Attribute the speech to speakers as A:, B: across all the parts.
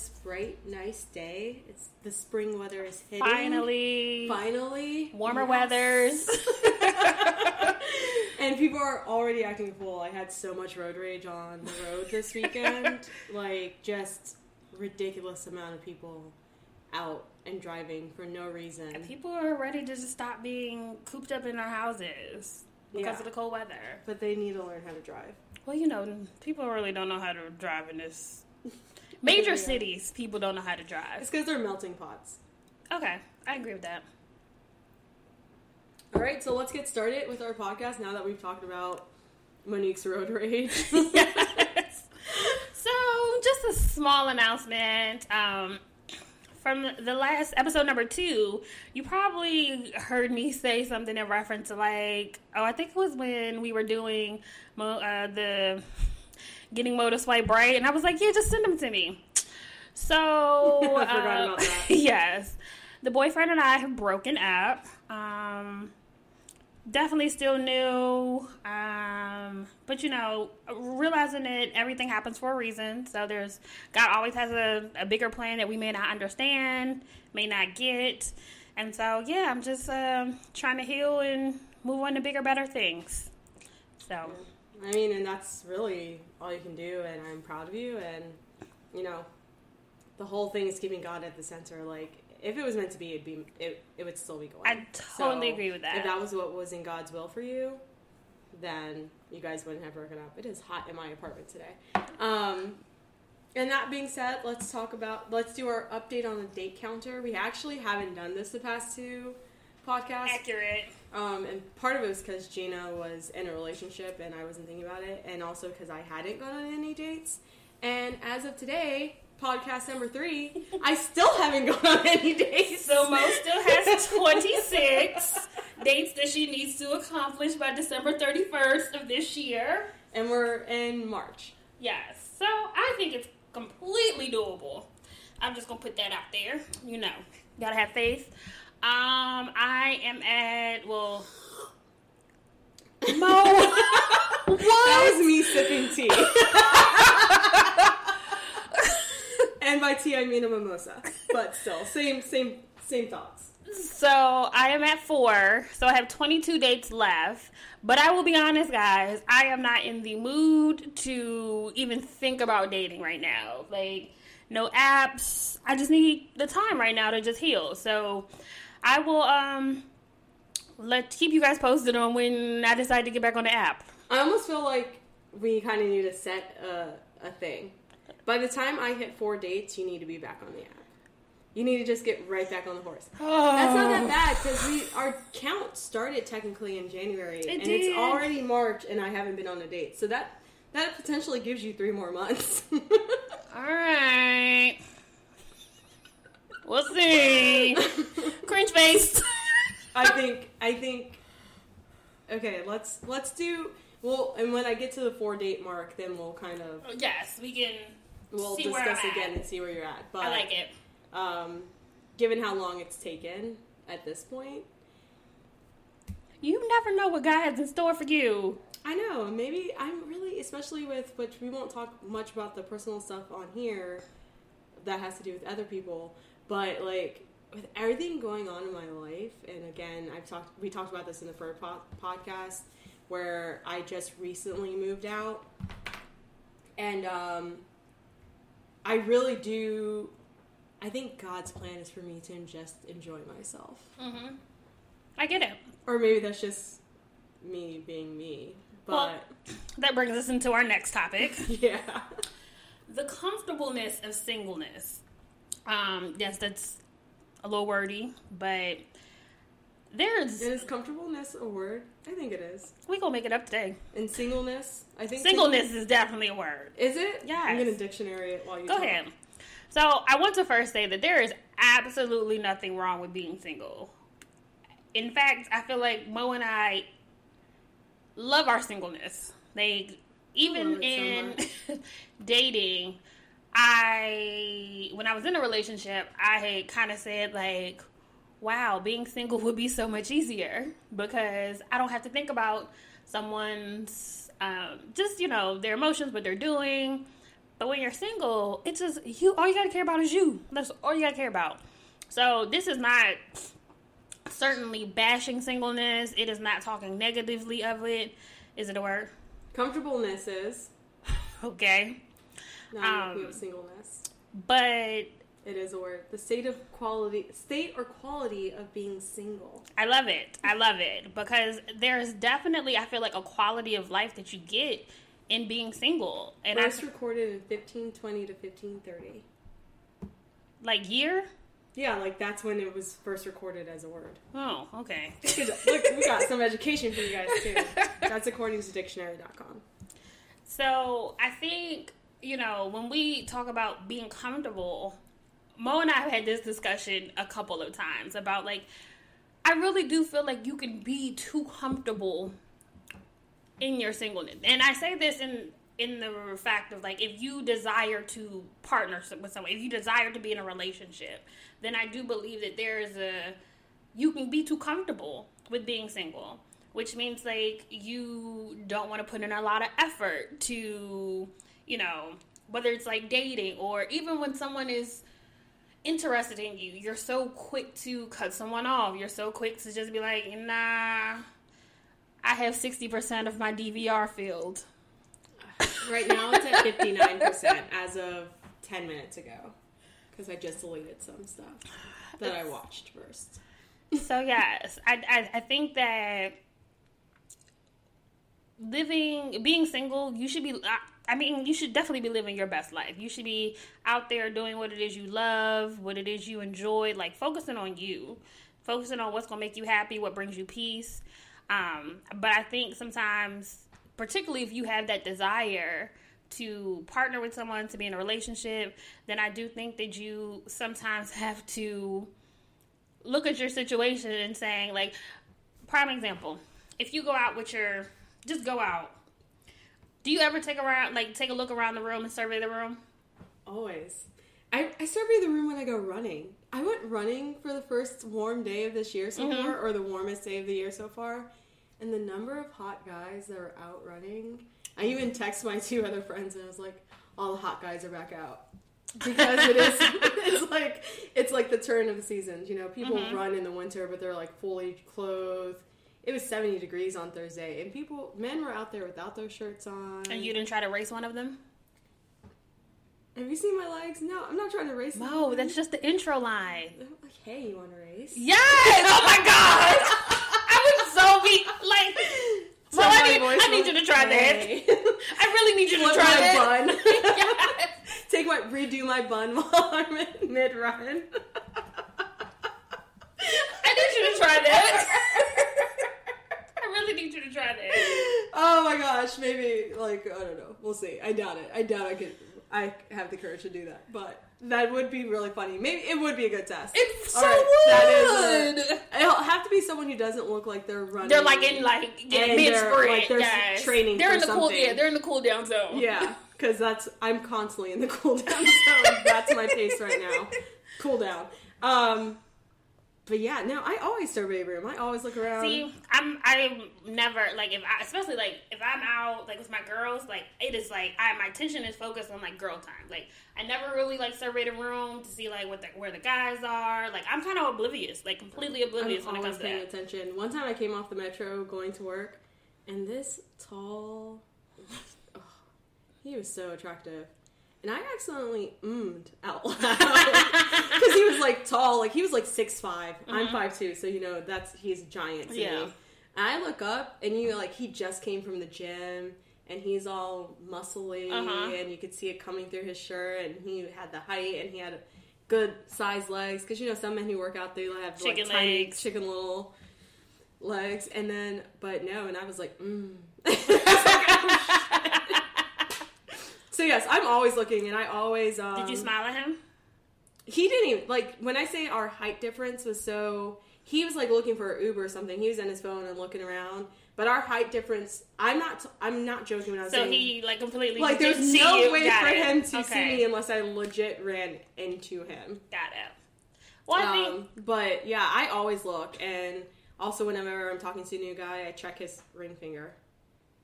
A: this bright, nice day? It's the spring weather is hitting.
B: Finally,
A: Finally.
B: warmer
A: Yes.
B: weathers.
A: and people are already acting cool. I had so much road rage on the road this weekend. like, just ridiculous amount of people out and driving for no reason.
B: People are ready to just stop being cooped up in our houses because
A: Yeah.
B: of the cold weather.
A: But they need to learn how to drive.
B: Well, you know, people really don't know how to drive in this major
A: Yeah.
B: cities. People don't know how to drive.
A: It's because they're melting pots.
B: Okay, I agree with that.
A: All right, so let's get started with our podcast now that we've talked about Monique's road rage.
B: yes. So, just a small announcement. Um, from the last episode number two, you probably heard me say something in reference to like, oh, I think it was when we were doing uh, the getting Mo to Swipe Right, and I was like, yeah, just send them to me. So,
A: I forgot
B: uh,
A: about that.
B: yes, the boyfriend and I have broken up. Um, definitely still new um but you know realizing that everything happens for a reason so there's god always has a, a bigger plan that we may not understand may not get and so yeah i'm just um trying to heal and move on to bigger better things so
A: I mean, and that's really all you can do, and I'm proud of you. And you know, the whole thing is keeping God at the center. Like, if it was meant to be, it'd be it, it would still be going.
B: I totally agree with that.
A: If that was what was in God's will for you, then you guys wouldn't have broken up. It is hot in my apartment today. Um, and that being said, let's talk about let's do our update on the date counter. We actually haven't done this the past two podcasts.
B: accurate
A: Um, and part of it was because Gina was in a relationship and I wasn't thinking about it, and also because I hadn't gone on any dates. And as of today, podcast number three, I still haven't gone on any dates.
B: so mo still has 26 dates that she needs to accomplish by december 31st of this year
A: and we're in March.
B: Yes. So I think it's completely doable. I'm just gonna put that out there. You know, gotta have faith. Um, I am at well, Mo.
A: That was me sipping tea. and by tea I mean a mimosa, but still, same, same, same thoughts.
B: So I am at four. So I have 22 dates left. But I will be honest, guys. I am not in the mood to even think about dating right now. Like, no apps. I just need the time right now to just heal. So I will um let keep you guys posted on when I decide to get back on the app.
A: I almost feel like we kind of need to set a, a thing. By the time I hit four dates, you need to be back on the app. You need to just get right back on the horse. That's not that bad because we our count started technically in January,
B: It
A: and
B: did.
A: it's already March, and I haven't been on a date. So that that potentially gives you three more months.
B: All right. We'll see. Cringe face.
A: I think I think. Okay, let's let's do. Well, and when I get to the four date mark, then we'll kind of
B: yes, we can.
A: we'll discuss
B: I'm at.
A: again and see where you're at. But
B: I like it.
A: um, given how long it's taken at this point,
B: You never know what God has in store for you.
A: I know maybe I'm really, especially with which we won't talk much about the personal stuff on here that has to do with other people, but like with everything going on in my life, and again, I've talked, we talked about this in the first po- podcast where I just recently moved out, and um, I really do. I think God's plan is for me to just enjoy myself.
B: Mm-hmm. I get it.
A: Or maybe that's just me being me. But
B: Well- That brings us into our next topic
A: yeah.
B: the comfortableness of singleness. Um, yes, that's a little wordy, but there's.
A: Is comfortableness a word? I think it is.
B: We gonna make it up today.
A: And singleness, I think
B: Singleness is definitely a word.
A: Is it?
B: Yeah.
A: I'm gonna dictionary it while you
B: Go
A: talk.
B: ahead. So I want to first say that there is absolutely nothing wrong with being single. In fact, I feel like Mo and I love our singleness. Like even
A: it so
B: in dating, I when I was in a relationship, I had kind of said like, "Wow, being single would be so much easier because I don't have to think about someone's um, just you know their emotions, what they're doing. But when you're single, it's just you. All you gotta care about is you. That's all you gotta care about. So this is not certainly bashing singleness. It is not talking negatively of it. Is it a word?
A: Comfortableness is
B: Okay.
A: Not
B: Um,
A: of singleness.
B: But
A: It is a word. The state of quality, state or quality of being single.
B: I love it. I love it because there's definitely I feel like a quality of life that you get in being single. And I
A: recorded in fifteen twenty to fifteen thirty.
B: like year.
A: Yeah, like that's when it was first recorded as a word.
B: Oh, okay.
A: Look, we got some education for you guys too. That's according to dictionary.com.
B: So I think, you know, when we talk about being comfortable, Mo and I have had this discussion a couple of times about like, I really do feel like you can be too comfortable in your singleness. And I say this in in the fact of like if you desire to partner with someone, if you desire to be in a relationship, then I do believe that there is a you can be too comfortable with being single, which means like you don't want to put in a lot of effort to, you know, whether it's like dating or even when someone is interested in you, you're so quick to cut someone off. You're so quick to just be like, nah, I have 60% of my DVR filled.
A: Right now it's at 59% as of 10 minutes ago. Because I just deleted some stuff that I watched first.
B: so yes, I, I I think that living being single, you should be. I- I mean, you should definitely be living your best life. You should be out there doing what it is you love, what it is you enjoy, like focusing on you, focusing on what's gonna make you happy, what brings you peace. Um, but I think sometimes, particularly if you have that desire to partner with someone, to be in a relationship, then I do think that you sometimes have to look at your situation and saying like prime example if you go out with your just go out do you ever take around like take a look around the room and survey the room
A: Always. I, I survey the room when I go running. I went running for the first warm day of this year so
B: Mhm.
A: far, or the warmest day of the year so far. And the number of hot guys that were out running, I even texted my two other friends and I was like, all the hot guys are back out. Because it is, it's like, it's like the turn of the seasons. You know, people
B: Mhm.
A: run in the winter, but they're like fully clothed. It was 70 degrees on Thursday, and people, men were out there without their shirts on.
B: and you didn't try to race one of them
A: Have you seen my legs? No, I'm not trying to race.
B: no that's just the intro line
A: like, hey, you want to race?
B: yes oh my god i would so be like well, I need, I need you to try
A: Hey.
B: that. I really need you to
A: Flip
B: try
A: my
B: that.
A: bun.
B: Yes.
A: Take my redo my bun while I'm in mid run.
B: I need you to try that. I really need you to try that.
A: oh my gosh, maybe like I don't know. We'll see. I doubt it. I doubt I could. I have the courage to do that, but that would be really funny. Maybe it would be a good test.
B: It so
A: right, that
B: would.
A: is a- It'll have to be someone who doesn't look like they're running.
B: They're like in like yeah, mid sprint.
A: like, they're
B: yes.
A: training
B: They're
A: for
B: in the cool. Yeah, they're in the cool down zone.
A: Yeah, because that's I'm constantly in the cool down zone. that's my pace right now. Cool down. Um, but yeah, no, I always survey room. I always look around.
B: See, I'm I'm never like if I especially like if I'm out like with my girls like it is like I my attention is focused on like girl time like I never really like survey the room to see like what the, where the guys are like I'm kind of oblivious like completely oblivious
A: I'm
B: when it comes to
A: paying attention. One time I came off the metro going to work, and this tall, oh, he was so attractive. And I accidentally ummed out loud because he was like tall, like he was like six five. I'm
B: Mhm.
A: five two, so you know that's he's giant to
B: Yeah.
A: me. I look up, and you like he just came from the gym, and he's all muscly,
B: Uh-huh.
A: and you could see it coming through his shirt, and he had the height, and he had good sized legs because you know some men who work out they have
B: Chicken
A: like tiny
B: legs.
A: chicken little legs, and then but no, and I was like, mm. so yes, I'm always looking, and I always um,
B: Did you smile at him?
A: He didn't even like when I say our height difference was so. He was like looking for an Uber or something. He was on his phone and looking around. But our height difference, I'm not. I'm not joking when I was
B: So
A: saying
B: he like completely
A: like there's no
B: you.
A: way
B: Got
A: for
B: it.
A: him to
B: Okay.
A: see me unless I legit ran into him.
B: Got it. Well, I think
A: Um, but yeah, I always look, and also whenever I'm talking to a new guy, I check his ring finger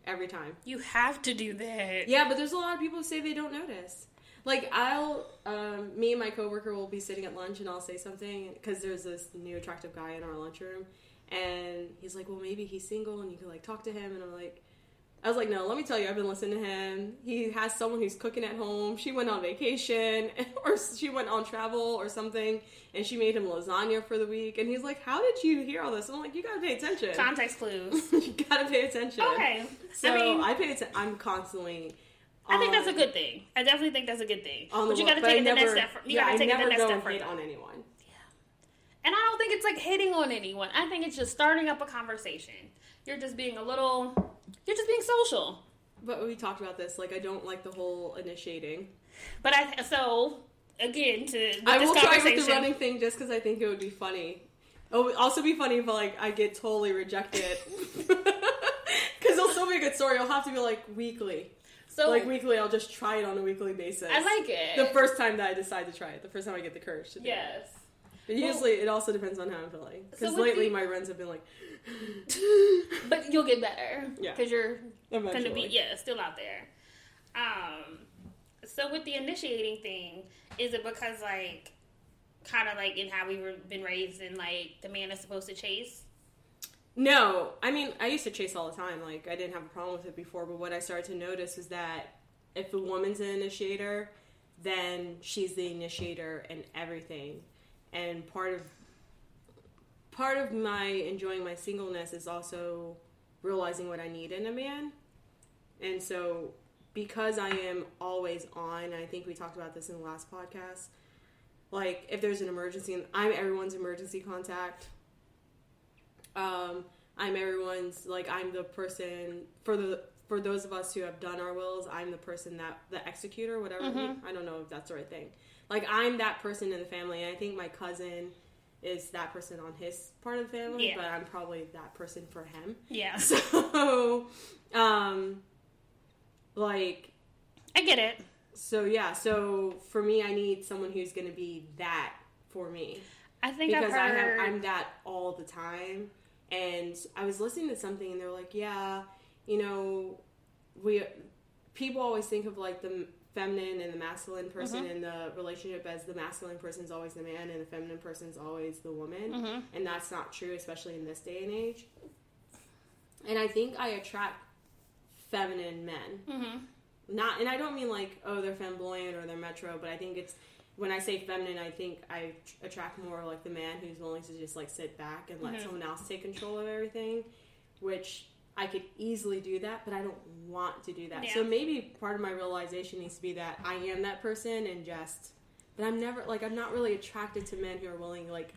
A: every time.
B: You have to do that.
A: Yeah, but there's a lot of people who say they don't notice. Like I'll, um, me and my coworker will be sitting at lunch, and I'll say something because there's this new attractive guy in our lunchroom, and he's like, "Well, maybe he's single, and you could like talk to him." And I'm like, I was like, "No, let me tell you, I've been listening to him. He has someone who's cooking at home. She went on vacation, or she went on travel or something, and she made him lasagna for the week. And he's like, "How did you hear all this?" I'm like, "You gotta pay attention.
B: Context clues.
A: you gotta pay attention."
B: Okay.
A: So
B: I mean,
A: I pay attention. I'm constantly.
B: I think that's a good thing. I definitely think that's a good thing.
A: on
B: But you got to
A: but
B: take it the next step. fur- You
A: yeah,
B: gotta take it the next step
A: and
B: further.
A: on anyone. Yeah.
B: And I don't think it's like hitting on anyone. I think it's just starting up a conversation. You're just being a little. You're just being social.
A: But we talked about this. Like, I don't like the whole initiating.
B: But I so again to
A: I
B: this
A: will try with the running thing just because I think it would be funny. It would also be funny if like I get totally rejected. Because it'll still be a good story. I'll have to be like weekly.
B: so
A: like weekly, I'll just try it on a weekly basis.
B: I like it.
A: the first time that I decide to try it. The first time I get the courage to do it.
B: yes.
A: But usually, it also depends on how I'm feeling. Because
B: So
A: lately, my runs have been like,
B: But you'll get better.
A: Yeah.
B: Because you're
A: eventually.
B: gonna be yeah still out there. Um. So with the initiating thing, is it because like kind of like in how we were been raised and like the man is supposed to chase?
A: No, I mean, I used to chase all the time. Like, I didn't have a problem with it before, but what I started to notice is that if a woman's an initiator, then she's the initiator in everything. And part of part of my enjoying my singleness is also realizing what I need in a man. And so because I am always on, and I think we talked about this in the last podcast, like if there's an emergency, and I'm everyone's emergency contact um, I'm everyone's like I'm the person for the for those of us who have done our wills. I'm the person that the executor, whatever. I don't know if that's the right thing. Like I'm that person in the family, and I think my cousin is that person on his part of the family,
B: Yeah.
A: but I'm probably that person for him.
B: Yeah.
A: So, um, like
B: I get it.
A: so yeah. So for me, I need someone who's going to be that for me
B: I think
A: because
B: I've
A: I
B: heard.
A: have I'm that all the time. And I was listening to something, and they're like, "Yeah, you know, we people always think of like the feminine and the masculine person
B: Mm-hmm.
A: in the relationship as the masculine person is always the man and the feminine person is always the woman,
B: Mhm.
A: and that's not true, especially in this day and age. And I think I attract feminine men
B: Mhm.
A: not and i don't mean like oh they're flamboyant or they're metro but i think it's when i say feminine i think i tr- attract more like the man who's willing to just like sit back and let
B: Mhm.
A: someone else take control of everything which i could easily do that but i don't want to do that
B: Yeah.
A: so maybe part of my realization needs to be that i am that person and just but i'm never like i'm not really attracted to men who are willing like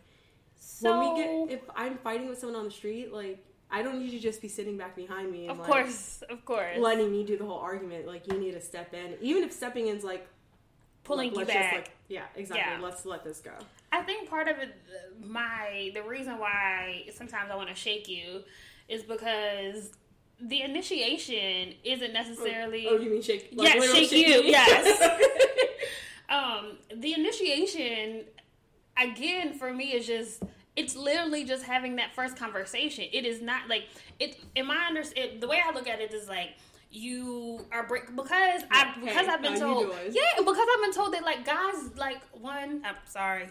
B: So
A: when we get if i'm fighting with someone on the street like i don't need you to just be sitting back behind me and
B: of
A: like,
B: course, of course,
A: letting me do the whole argument. Like you need to step in, even if stepping in's like
B: pulling you
A: let's
B: back.
A: Just, like, yeah, exactly.
B: Yeah.
A: Let's let this go.
B: I think part of it, my the reason why sometimes I want to shake you is because the initiation isn't necessarily.
A: Oh, you mean shake?
B: Yeah,
A: literally
B: shake you,
A: me?
B: yes. um, the initiation again for me is just it's literally just having that first conversation. It is not like it. In my under, it, the way I look at it is like you are break because I
A: Hey,
B: because I've been told yeah because I've been told that like guys like one I'm sorry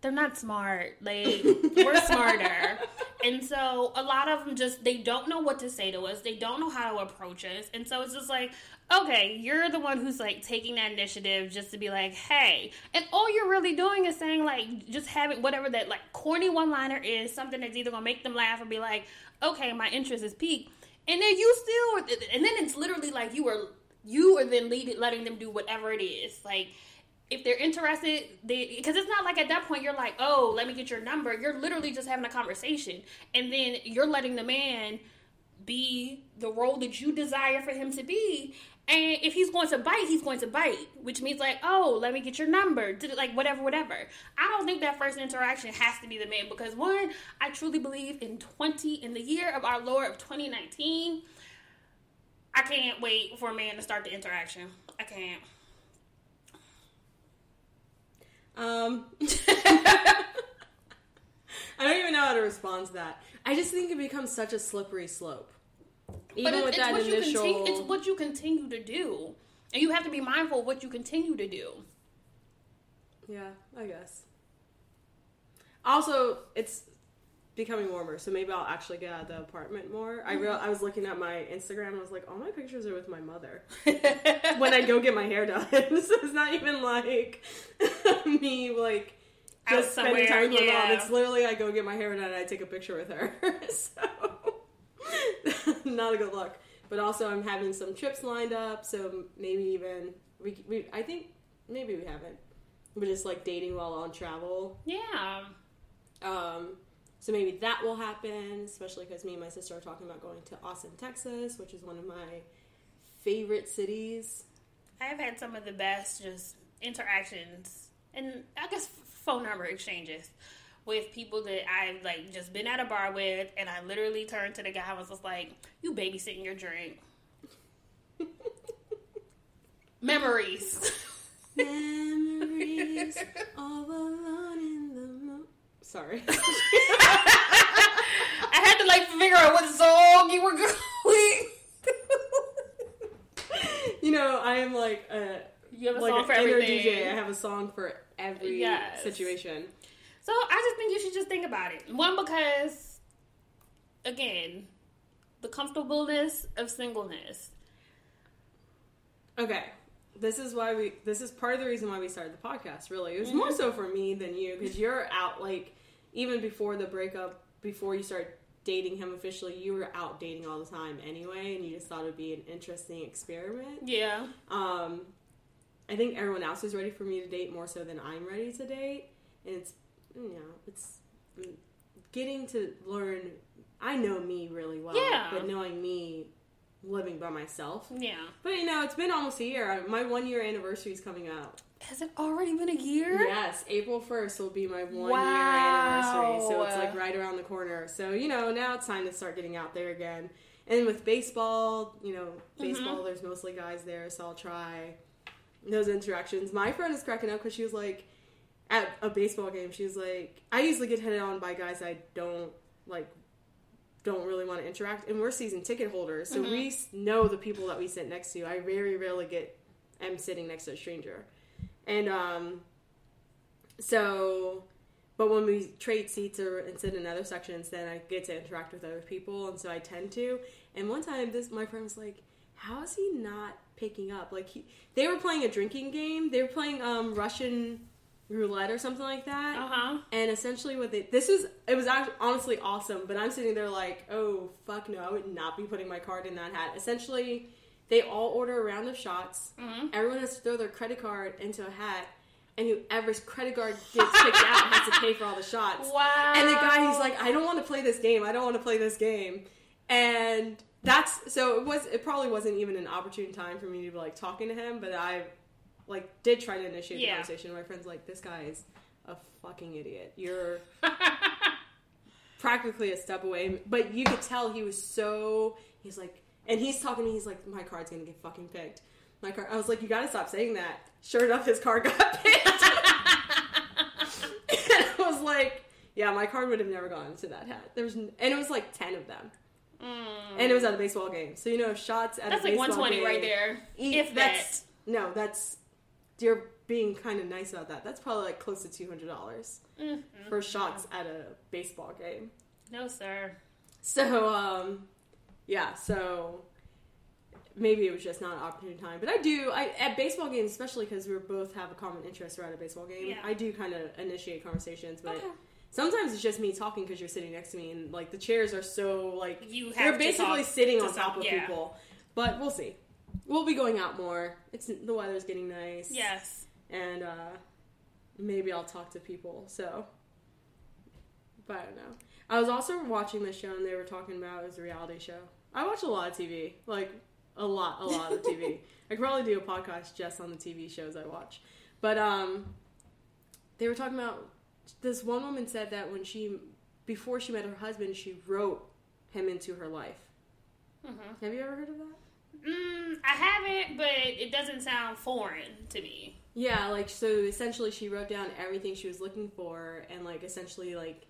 B: they're not smart. Like we're smarter. And so a lot of them just they don't know what to say to us. They don't know how to approach us. And so it's just like okay you're the one who's like taking that initiative just to be like hey. And all you're really doing is saying like just having whatever that like corny one liner is something that's either gonna make them laugh or be like okay my interest is peaked. And then you still and then it's literally like you are you are then leading letting them do whatever it is. Like if they're interested they because it's not like at that point you're like oh let me get your number. You're literally just having a conversation and then you're letting the man be the role that you desire for him to be and if he's going to bite he's going to bite which means like oh let me get your number like whatever whatever. I don't think that first interaction has to be the man because one i truly believe in 20 in the year of our lord of 2019 i can't wait for a man to start the interaction. I can't
A: Um, I don't even know how to respond to that. I just think it becomes such a slippery slope. even
B: but
A: with
B: it's
A: that
B: what
A: initial,
B: it's what you continue to do, and you have to be mindful of what you continue to do.
A: yeah, I guess. Also, it's becoming warmer, so maybe I'll actually get out of the apartment more. I real I was looking at my Instagram, and I was like, all my pictures are with my mother when I go get my hair done. so it's not even like me like just spending
B: somewhere,
A: time with my mom. It's literally I go get my hair done and I take a picture with her. so not a good look. But also I'm having some trips lined up, so maybe even we, we I think maybe we haven't. We're just like dating while on travel.
B: yeah.
A: Um, so maybe that will happen, especially because me and my sister are talking about going to Austin, Texas, which is one of my favorite cities.
B: I've had some of the best just interactions and I guess phone number exchanges with people that I've like just been at a bar with, and I literally turned to the guy and was just like, "You babysitting your drink." Memories.
A: Memories all alone in the moon. Sorry.
B: I had to like figure out what song you were going.
A: you know, I am like a
B: you have a
A: like
B: song for everything.
A: DJ. I have a song for every
B: Yes.
A: situation.
B: So I just think you should just think about it. One because, again, the comfortableness of singleness.
A: Okay. This is why we. This is part of the reason why we started the podcast. Really, it was more
B: Mm-hmm.
A: so for me than you because you're out like even before the breakup, before you start dating him officially, you were out dating all the time anyway, and you just thought it'd be an interesting experiment.
B: Yeah.
A: Um, I think everyone else is ready for me to date more so than I'm ready to date, and it's you know it's getting to learn. I know me really well,
B: Yeah.
A: but knowing me living by myself.
B: Yeah.
A: But you know, it's been almost a year. My one year anniversary is coming up.
B: Has it already been a year?
A: Yes, April first will be my one
B: Wow.
A: year anniversary. So it's like right around the corner. So you know, now it's time to start getting out there again. And with baseball, you know, baseball, mm-hmm. there's mostly guys there, so I'll try those interactions. My friend is cracking up because she was like, at a baseball game, she was like, I usually get headed on by guys I don't like, don't really want to interact, and we're season ticket holders, so mm-hmm. we know the people that we sit next to. I very rarely get am sitting next to a stranger, and um, so. But when we trade seats or and sit in other sections, then I get to interact with other people, and so I tend to. And one time, this my friend was like, "How is he not picking up?" Like he, they were playing a drinking game. They were playing um, Russian roulette or something like that.
B: Uh huh.
A: And essentially, what they this was it was act- honestly awesome. But I'm sitting there like, oh fuck no, I would not be putting my card in that hat. Essentially, they all order a round of shots.
B: Mhm.
A: Everyone has to throw their credit card into a hat, and whoever's credit card gets picked out has to pay for all the shots.
B: Wow.
A: And the guy, he's like, I don't want to play this game. I don't want to play this game. And that's so it was. It probably wasn't even an opportune time for me to be like talking to him, but I like did try to initiate the conversation. My friend's like, this guy is a fucking idiot. You're practically a step away, but you could tell he was so. He's like, and he's talking to me. He's like, my card's gonna get fucking picked. My card. I was like, you gotta stop saying that. Sure enough, his card got picked. and I was like, yeah, my card would have never gone into that hat. There was, and it was like ten of them,
B: Mm.
A: and it was at a baseball game. So you know, shots at a baseball game.
B: That's like 120 right there. If
A: that's no, that's you're being kind of nice about that. That's probably like close to two hundred dollars
B: Mm.
A: for shots at a baseball game.
B: No, sir.
A: So, um, yeah, so maybe it was just not an opportune time. But I do, I at baseball games, especially because we both have a common interest. We're a baseball game.
B: Yeah.
A: I do kind of initiate conversations, but
B: Okay.
A: sometimes it's just me talking because you're sitting next to me, and like the chairs are so like
B: You
A: you're
B: to
A: basically sitting
B: to
A: on top of
B: yeah.
A: people. But we'll see. We'll be going out more. It's the weather's getting nice.
B: Yes.
A: and uh, maybe I'll talk to people. So, but I don't know. I was also watching this show, and they were talking about it was a reality show. I watch a lot of TV, like a lot, a lot of TV. I could probably do a podcast just on the TV shows I watch. But um, they were talking about this one woman said that when she before she met her husband, she wrote him into her life.
B: Mm-hmm.
A: Have you ever heard of that?
B: Mm, I haven't, but it doesn't sound foreign to me.
A: Yeah, like so essentially she wrote down everything she was looking for and like essentially like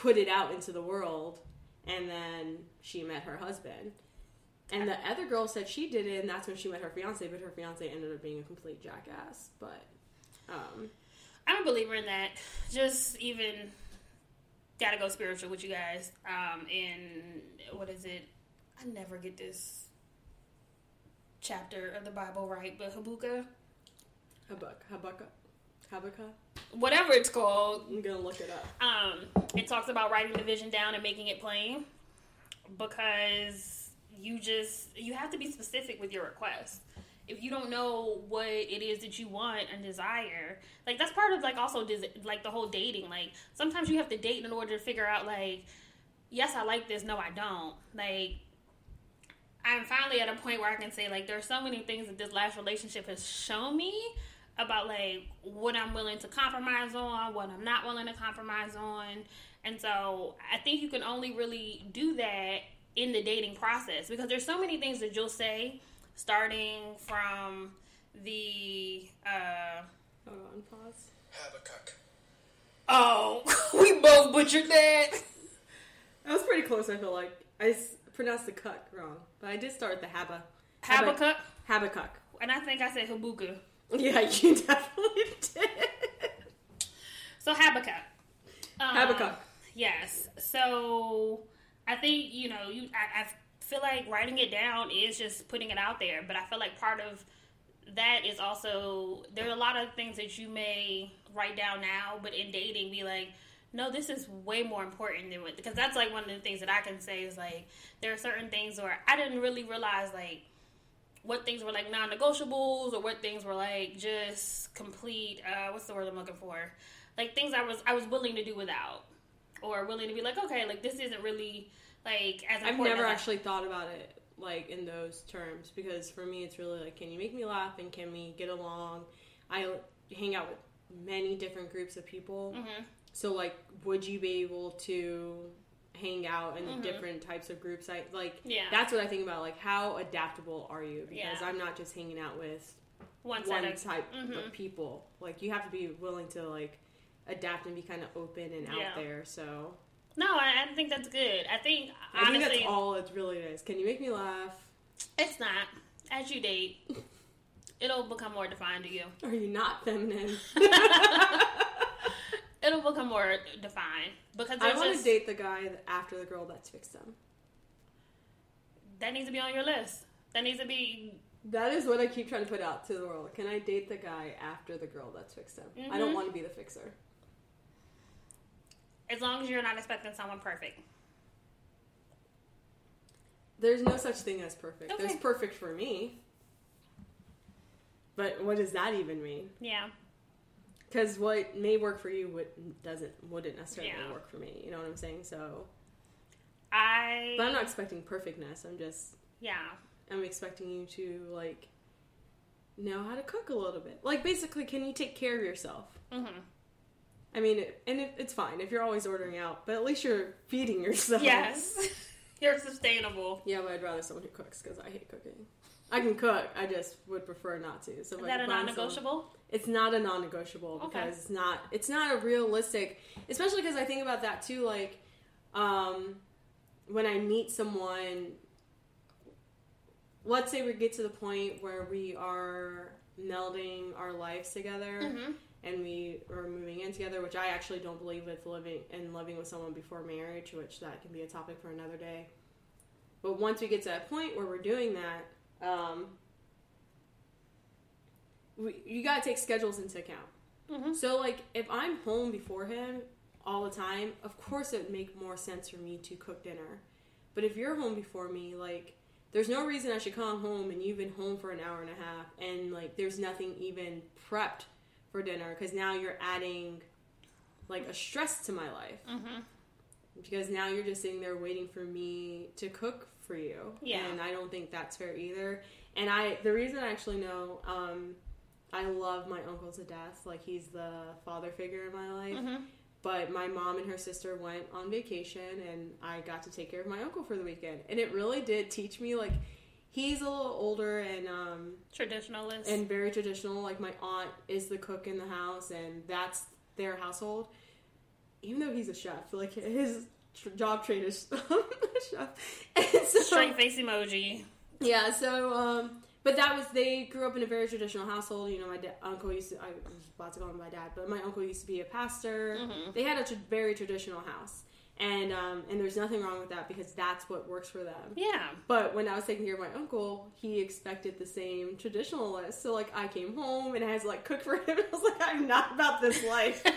A: put it out into the world and then she met her husband. And the other girl said she did it, and that's when she met her fiance. But her fiance ended up being a complete jackass. But um,
B: I'm a believer in that. Just even gotta go spiritual with you guys. Um, and what is it? I never get this chapter of the Bible right, but Habakkuk,
A: Habakkuk, Habakkuk, Habakkuk.
B: Whatever it's called,
A: I'm gonna look it up.
B: um, it talks about writing the vision down and making it plain because you just you have to be specific with your request. If you don't know what it is that you want and desire, like that's part of like also des- like the whole dating. Like sometimes you have to date in order to figure out like, yes, I like this. No, I don't. Like I'm finally at a point where I can say like there's so many things that this last relationship has shown me about like what I'm willing to compromise on, what I'm not willing to compromise on. And so I think you can only really do that in the dating process because there's so many things that you'll say starting from the uh
A: Hold on, pause.
C: Habakkuk.
B: oh we both butchered that
A: That was pretty close. I feel like I s- pronounced the cuck wrong, but I did start the Haba.
B: Habakkuk
A: Habakkuk.
B: and I think I said Habuka.
A: Yeah, you definitely did.
B: So Habakkuk. Um,
A: Habakkuk.
B: Yes. So I think you know you. I, I feel like writing it down is just putting it out there, but I feel like part of that is also there are a lot of things that you may write down now, but in dating, be like. No, this is way more important than what because that's like one of the things that I can say is like there are certain things where I didn't really realize like what things were like non-negotiables or what things were like just complete uh what's the word I'm looking for? Like things I was I was willing to do without or willing to be like okay, like this isn't really like as
A: I've never
B: as I-
A: actually thought about it like in those terms because for me it's really like can you make me laugh and can we get along? I hang out with many different groups of people.
B: Mhm.
A: So like would you be able to hang out in
B: Mhm.
A: different types of groups? I like
B: Yeah.
A: that's what I think about like how adaptable are you? Because
B: Yeah.
A: I'm not just hanging out with
B: one
A: one
B: of
A: type
B: Mhm.
A: of people. Like you have to be willing to like adapt and be kind of open and out
B: Yeah.
A: there. So
B: No, I, I think that's good. I think
A: I
B: honestly
A: think that's all it really is. Can you make me laugh?
B: it's not. As you date, it'll become more defined to you.
A: Are you not feminine?
B: It'll become more defined because
A: I want to date the guy after the girl that's fixed them.
B: that needs to be on your list. That needs to be
A: That is what I keep trying to put out to the world. Can I date the guy after the girl that's fixed him? I don't
B: Mhm.
A: want to be the fixer.
B: as long as you're not expecting someone perfect.
A: There's no such thing as perfect.
B: Okay.
A: There's perfect for me. But what does that even mean?
B: Yeah.
A: Because what may work for you would, doesn't wouldn't necessarily
B: Yeah.
A: work for me. You know what I'm saying? So,
B: I
A: but I'm not expecting perfectness. I'm just
B: yeah.
A: I'm expecting you to like know how to cook a little bit. Like basically, can you take care of yourself?
B: Mm-hmm.
A: I mean, and it, it's fine if you're always ordering out, but at least you're feeding yourself.
B: Yes. You're sustainable.
A: Yeah, but I'd rather someone who cooks because I hate cooking. I can cook, I just would prefer not to. So
B: Is that a non-negotiable?
A: someone- it's not a non-negotiable
B: Okay.
A: because it's not. It's not a realistic. Especially because I think about that too. Like, um, when I meet someone, let's say we get to the point where we are melding our lives together
B: Mm-hmm.
A: and we are moving in together, which I actually don't believe with living and living with someone before marriage, which that can be a topic for another day. But once we get to that point where we're doing that, um, we, you gotta take schedules into account.
B: Mm-hmm.
A: So, like, if I'm home before him all the time, of course it would make more sense for me to cook dinner. But if you're home before me, like, there's no reason I should come home and you've been home for an hour and a half, and like, there's nothing even prepped for dinner because now you're adding like a stress to my life
B: Mm-hmm.
A: because now you're just sitting there waiting for me to cook for you
B: Yeah.
A: and i don't think that's fair either and i the reason i actually know um i love my uncle to death like he's the father figure in my life
B: Mm-hmm.
A: but my mom and her sister went on vacation and i got to take care of my uncle for the weekend and it really did teach me like he's a little older and um
B: Traditionalist.
A: and very traditional. Like my aunt is the cook in the house, and that's their household. Even though he's a chef, like his tr- job trade is chef. And so,
B: straight face emoji.
A: Yeah, so um but that was they grew up in a very traditional household. You know, my da- uncle used to I was about to call him my dad, but my uncle used to be a pastor.
B: Mhm.
A: They had a tr- very traditional house. And um and there's nothing wrong with that because that's what works for them.
B: Yeah.
A: But when I was taking care of my uncle, he expected the same traditionalist. So like I came home and I had to like cook for him. I was like, I'm not about this life.
B: but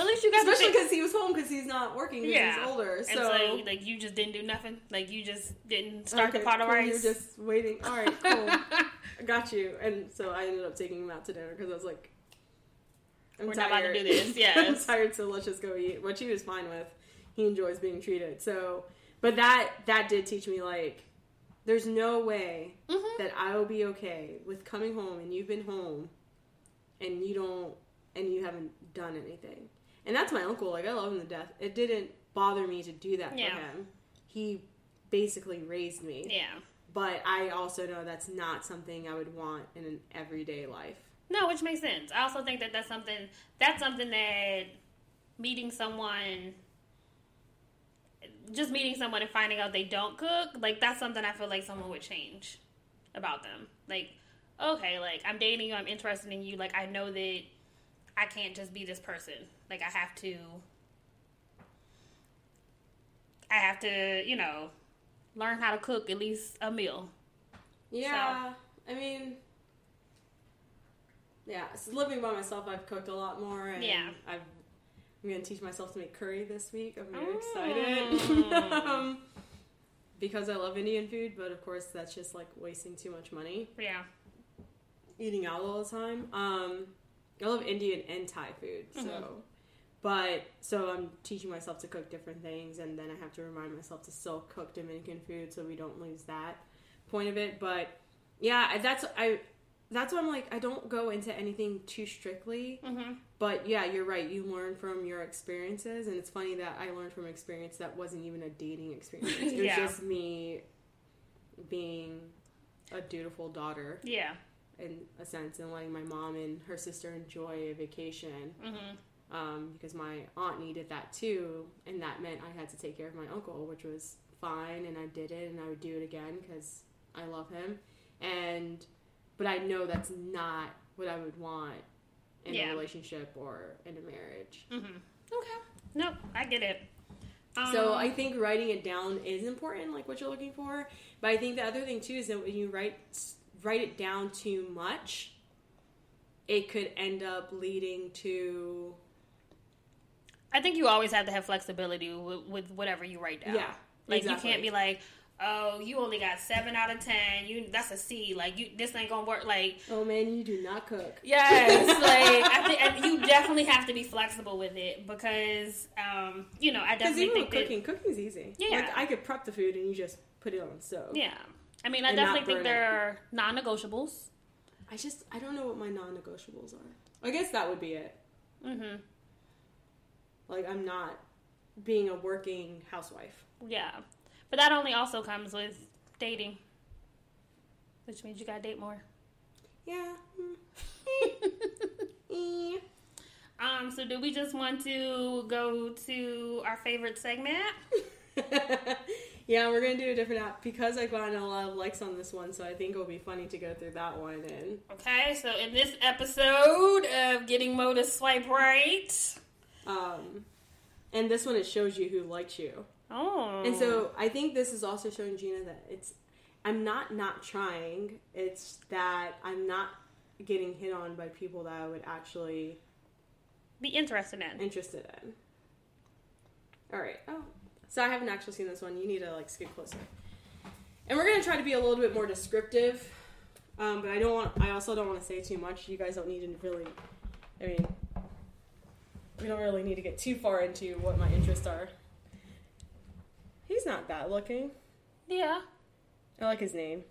B: at least you got
A: Especially because he was home because he's not working
B: Yeah.
A: he's older. So
B: so, like, like you just didn't do nothing. Like you just didn't start
A: Okay,
B: the pot of
A: cool,
B: rice.
A: You're just waiting. All right, cool. I got you. And so I ended up taking him out to dinner because I was like, I'm
B: We're
A: tired.
B: not about to do this,
A: Yeah,
B: I'm
A: tired, so let's just go eat. Which he was fine with. He enjoys being treated. So, but that that did teach me like, there's no way
B: Mhm.
A: that I will be okay with coming home and you've been home, and you don't and you haven't done anything. And that's my uncle. Like I love him to death. It didn't bother me to do that
B: Yeah.
A: for him. He basically raised me.
B: Yeah.
A: But I also know that's not something I would want in an everyday life.
B: No, which makes sense. I also think that that's something that's something that meeting someone just meeting someone and finding out they don't cook, like that's something I feel like someone would change about them. Like, okay, like I'm dating you, I'm interested in you, like I know that I can't just be this person. Like I have to I have to, you know, learn how to cook at least a meal.
A: Yeah, I mean, yeah. So living by myself, I've cooked a lot more, and
B: Yeah.
A: I've, I'm gonna teach myself to make curry this week. I'm very
B: Mm.
A: excited um, because I love Indian food, but of course that's just like wasting too much money
B: Yeah.
A: eating out all the time. Um, I love Indian and Thai food, so.
B: Mhm.
A: But so I'm teaching myself to cook different things, and then I have to remind myself to still cook Dominican food so we don't lose that point of it. But yeah, that's I. That's why I'm like I don't go into anything too strictly.
B: Mm-hmm.
A: But yeah, you're right. You learn from your experiences, and it's funny that I learned from experience that wasn't even a dating experience. It was
B: Yeah.
A: just me being a dutiful daughter
B: Yeah.
A: in a sense, and letting my mom and her sister enjoy a vacation
B: Mm-hmm.
A: um, because my aunt needed that too, and that meant I had to take care of my uncle, which was fine, and I did it, and I would do it again because I love him, and but I know that's not what I would want in
B: Yeah.
A: a relationship or in a marriage.
B: Mm-hmm. Okay. Nope, I get it. Um,
A: So I think writing it down is important, like what you're looking for. But I think the other thing too is that when you write write it down too much, it could end up leading to
B: I think you always have to have flexibility with, with whatever you write down.
A: yeah,
B: Like
A: exactly.
B: you can't be like, oh, you only got seven out of ten. You that's a C. Like you, this ain't gonna work. Like
A: Oh man, you do not cook.
B: yes, like I think you definitely have to be flexible with it because, um, you know, I definitely
A: even
B: think
A: with
B: that
A: cooking, cooking's easy.
B: Yeah.
A: like I could prep the food and you just put it on stove.
B: yeah. I mean, I definitely think there are non-negotiables.
A: I just I don't know what my non-negotiables are. I guess that would be it.
B: Mm-hmm.
A: Like I'm not being a working housewife.
B: Yeah, but that only also comes with dating, which means you gotta date more.
A: Yeah.
B: Um, so do we just want to go to our favorite segment?
A: yeah, we're gonna do a different app because I've gotten a lot of likes on this one, so I think it'll be funny to go through that one and
B: Okay, so in this episode of Getting Mo to Swipe Right.
A: um and this one it shows you who likes you.
B: Oh.
A: And so I think this is also showing Gina that it's I'm not not trying. It's that I'm not getting hit on by people that I would actually
B: be interested in.
A: interested in. All right. Oh, so I haven't actually seen this one. You need to like skip closer. And we're gonna try to be a little bit more descriptive, um, but I don't want. I also don't want to say too much. You guys don't need to really. I mean, we don't really need to get too far into what my interests are. He's not bad looking.
B: Yeah.
A: I like his name.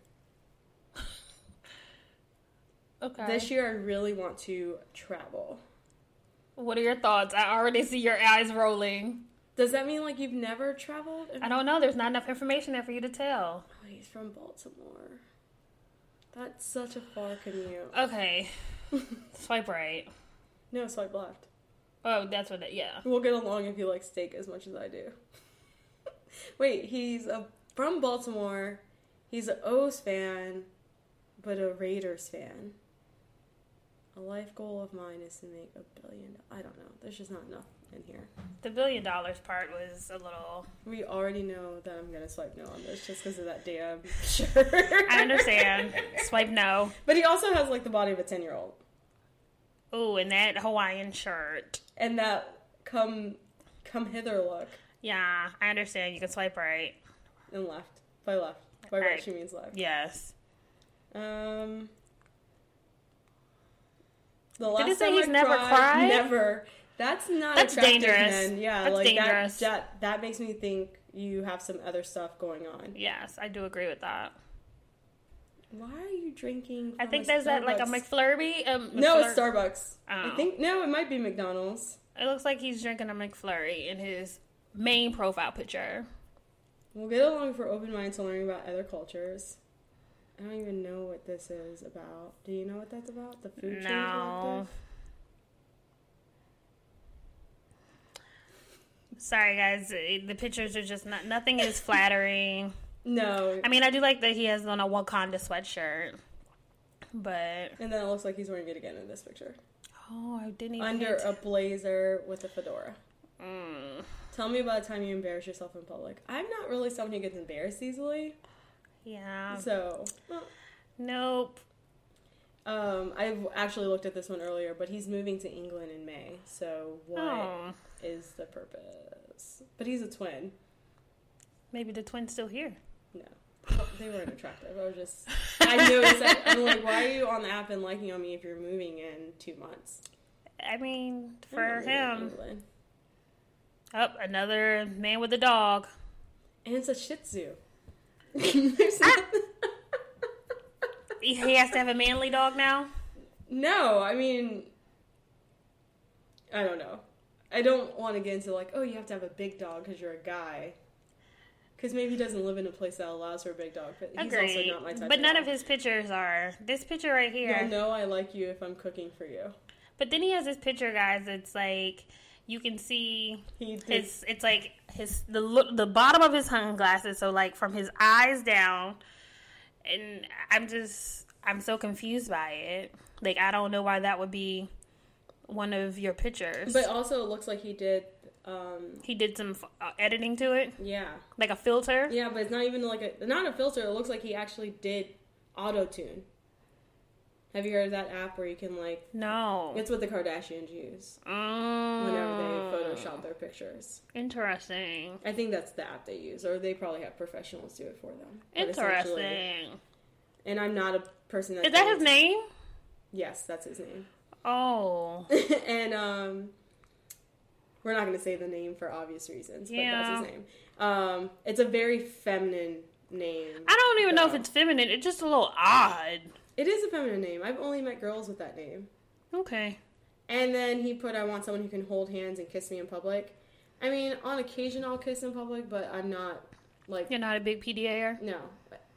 B: Okay.
A: This year, I really want to travel.
B: what are your thoughts? I already see your eyes rolling.
A: Does that mean like you've never traveled?
B: I don't know. There's not enough information there for you to tell.
A: Oh, he's from Baltimore. That's such a far commute.
B: Okay. Swipe right.
A: No, swipe left.
B: Oh, that's what it, yeah.
A: We'll get along if you like steak as much as I do. Wait, he's uh from Baltimore. He's an O's fan, but a Raiders fan. A life goal of mine is to make a billion. I don't know. There's just not enough in here.
B: The billion dollars part was a little.
A: We already know that I'm gonna swipe no on this just because of that damn shirt.
B: I understand. Swipe no.
A: But he also has like the body of a ten year old,
B: Ooh, and that Hawaiian shirt.
A: and that come come hither look
B: Yeah, I understand. You can swipe right.
A: and left by left by right.
B: Right.
A: She means left.
B: Yes.
A: Um. The last
B: Did
A: time
B: he's
A: I
B: never cried?
A: Never. That's not
B: That's
A: attractive,
B: dangerous.
A: Yeah,
B: That's
A: like
B: dangerous.
A: that. That that makes me think you have some other stuff going on.
B: Yes, I do agree with that.
A: Why are you drinking?
B: I think there's that like a
A: Starbucks?
B: McFlurry. Um,
A: No, it's Starbucks. I
B: Oh.
A: think no, it might be McDonald's.
B: It looks like he's drinking a McFlurry in his main profile picture.
A: We'll get along for open minds to learning about other cultures. I don't even know what this is about. Do you know what that's about? The food
B: No.
A: collective?
B: Sorry, guys. The pictures are just not. Nothing is flattering.
A: No.
B: I mean, I do like that he has on a Wakanda sweatshirt, but
A: And then it looks like he's wearing it again in this picture.
B: oh, I didn't even
A: Under a blazer with a fedora.
B: Mm.
A: Tell me about a time you embarrass yourself in public. I'm not really someone who gets embarrassed easily.
B: Yeah.
A: So, well,
B: Nope.
A: um, I've actually looked at this one earlier, but he's moving to England in May. So, what is
B: Oh,
A: the purpose? But he's a twin.
B: maybe the twin's still here.
A: No. Well, They weren't attractive. I was just. I noticed that. I'm like, why are you on the app and liking on me if you're moving in two months?
B: I mean, for
A: to
B: him.
A: England.
B: Up another man with a dog.
A: And it's a Shih Tzu.
B: He has to have a manly dog now.
A: no, I mean, I don't know. I don't want to get into like, oh, you have to have a big dog because you're a guy. Because maybe he doesn't live in a place that allows for a big dog, but he's also not my type.
B: But none
A: dog.
B: of his pictures are. This picture right here.
A: You'll know I like you if I'm cooking for you.
B: But then he has this picture, guys. It's like you can see his. It's like his the look the bottom of his sunglasses. So like from his eyes down, and I'm just I'm so confused by it. Like I don't know why that would be one of your pictures.
A: But also, it looks like he did. Um,
B: he did some uh, editing to it,
A: yeah,
B: like a filter.
A: yeah, but it's not even like a not a filter. It looks like he actually did auto tune. Have you heard of that app where you can like?
B: No.
A: It's what the Kardashians use
B: Mm.
A: whenever they Photoshop their pictures.
B: Interesting.
A: I think that's the app they use, or they probably have professionals do it for them.
B: Interesting.
A: And I'm not a person that
B: Is that his name?
A: Yes, that's his name.
B: Oh.
A: and um, we're not going to say the name for obvious reasons, but
B: Yeah.
A: that's his name. Um, it's a very feminine name.
B: I don't even know if it's feminine. It's just a little odd.
A: It is a feminine name. I've only met girls with that name.
B: Okay.
A: And then he put, "I want someone who can hold hands and kiss me in public." I mean, on occasion I'll kiss in public, but I'm not like
B: You're not a big PDAer?
A: no.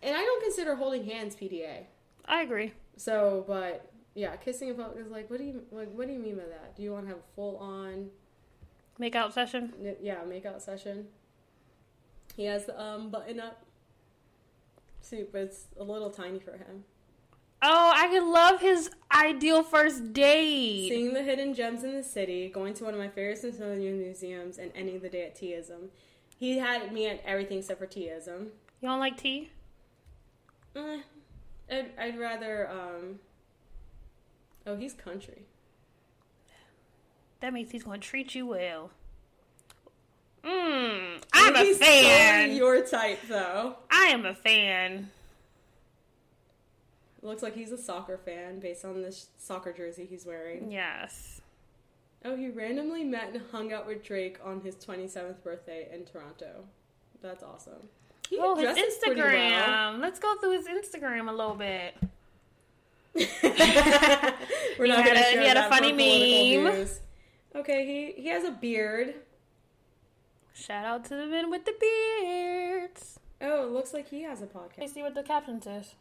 A: And I don't consider holding hands PDA.
B: I agree.
A: So, but yeah, kissing in public is like, what do you like? What do you mean by that? Do you want to have a full on,
B: Make out session?
A: yeah, makeout session? He has the um button up suit, but it's a little tiny for him.
B: Oh, I could love his ideal first date.
A: Seeing the hidden gems in the city, going to one of my favorite Smithsonian museums, and ending the day at Teaism. He had me at everything except for Teaism.
B: You don't like tea?
A: Eh, I'd, I'd rather, um, oh, he's country.
B: That means he's going to treat you well. Mmm. I'm a fan.
A: your type, though.
B: I am a fan.
A: Looks like he's a soccer fan based on this soccer jersey he's wearing.
B: Yes.
A: Oh, he randomly met and hung out with Drake on his 27th birthday in Toronto. That's awesome. He
B: Oh, his
A: dresses pretty well.
B: Instagram. Let's go through his Instagram a little bit.
A: We're
B: He
A: not
B: had
A: gonna
B: a-
A: share
B: he had a
A: that for
B: funny
A: political
B: meme.
A: views. Okay, he he has a beard.
B: Shout out to the men with the beards.
A: Oh, it looks like he has a podcast.
B: Let me
A: podcast.
B: see what the caption says.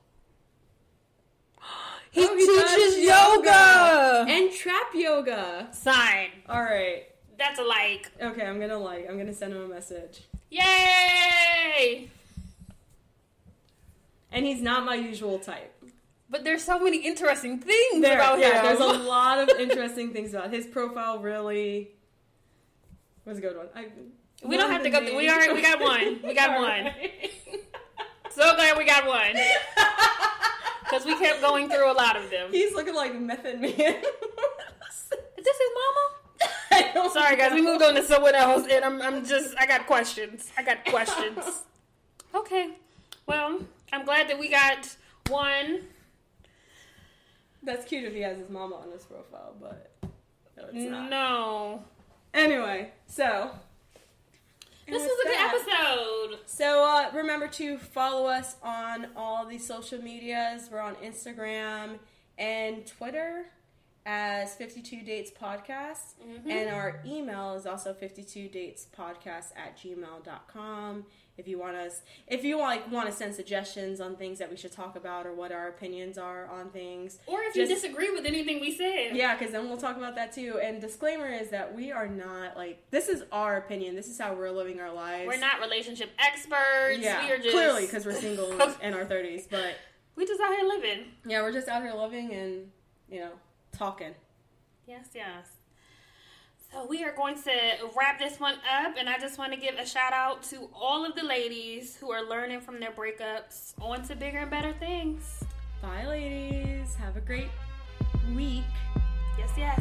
A: He,
B: teaches yoga!
A: and trap yoga.
B: Sign.
A: All right.
B: That's a like.
A: Okay, I'm gonna like. I'm gonna send him a message.
B: Yay!
A: and he's not my usual type.
B: But there's so many interesting things
A: There,
B: about
A: yeah,
B: him.
A: there's a lot of interesting things about his profile. Really, was a good one. I,
B: we don't have to go. Through, we already we got one. We got one.
A: right.
B: So glad we got one because we kept going through a lot of them.
A: He's looking like Method Man.
B: Is this his mama? Sorry, guys, we moved on to someone else, and I'm, I'm just, I got questions. I got questions. okay, well, I'm glad that we got one.
A: That's cute if he has his mama on his profile, but no, it's not.
B: No,
A: Anyway, so
B: this was a good
A: that-
B: episode.
A: So remember to follow us on all the social medias. We're on Instagram and Twitter as 52 Dates Podcast.
B: Mm-hmm.
A: And our email is also 52 Dates Podcast at gmail.com. If you want us, if you like want to send suggestions on things that we should talk about or what our opinions are on things,
B: Or if you disagree with anything we say,
A: yeah, because then we'll talk about that too. And disclaimer is that we are not like this is our opinion. This is how we're living our lives.
B: we're not relationship experts.
A: Yeah,
B: we are just
A: clearly because we're single in our thirties. But
B: we just out here living.
A: yeah, we're just out here living and you know talking.
B: Yes, yes. So we are going to wrap this one up, and I just want to give a shout out to all of the ladies who are learning from their breakups on to bigger and better things.
A: Bye, ladies. Have a great week.
B: Yes, yes.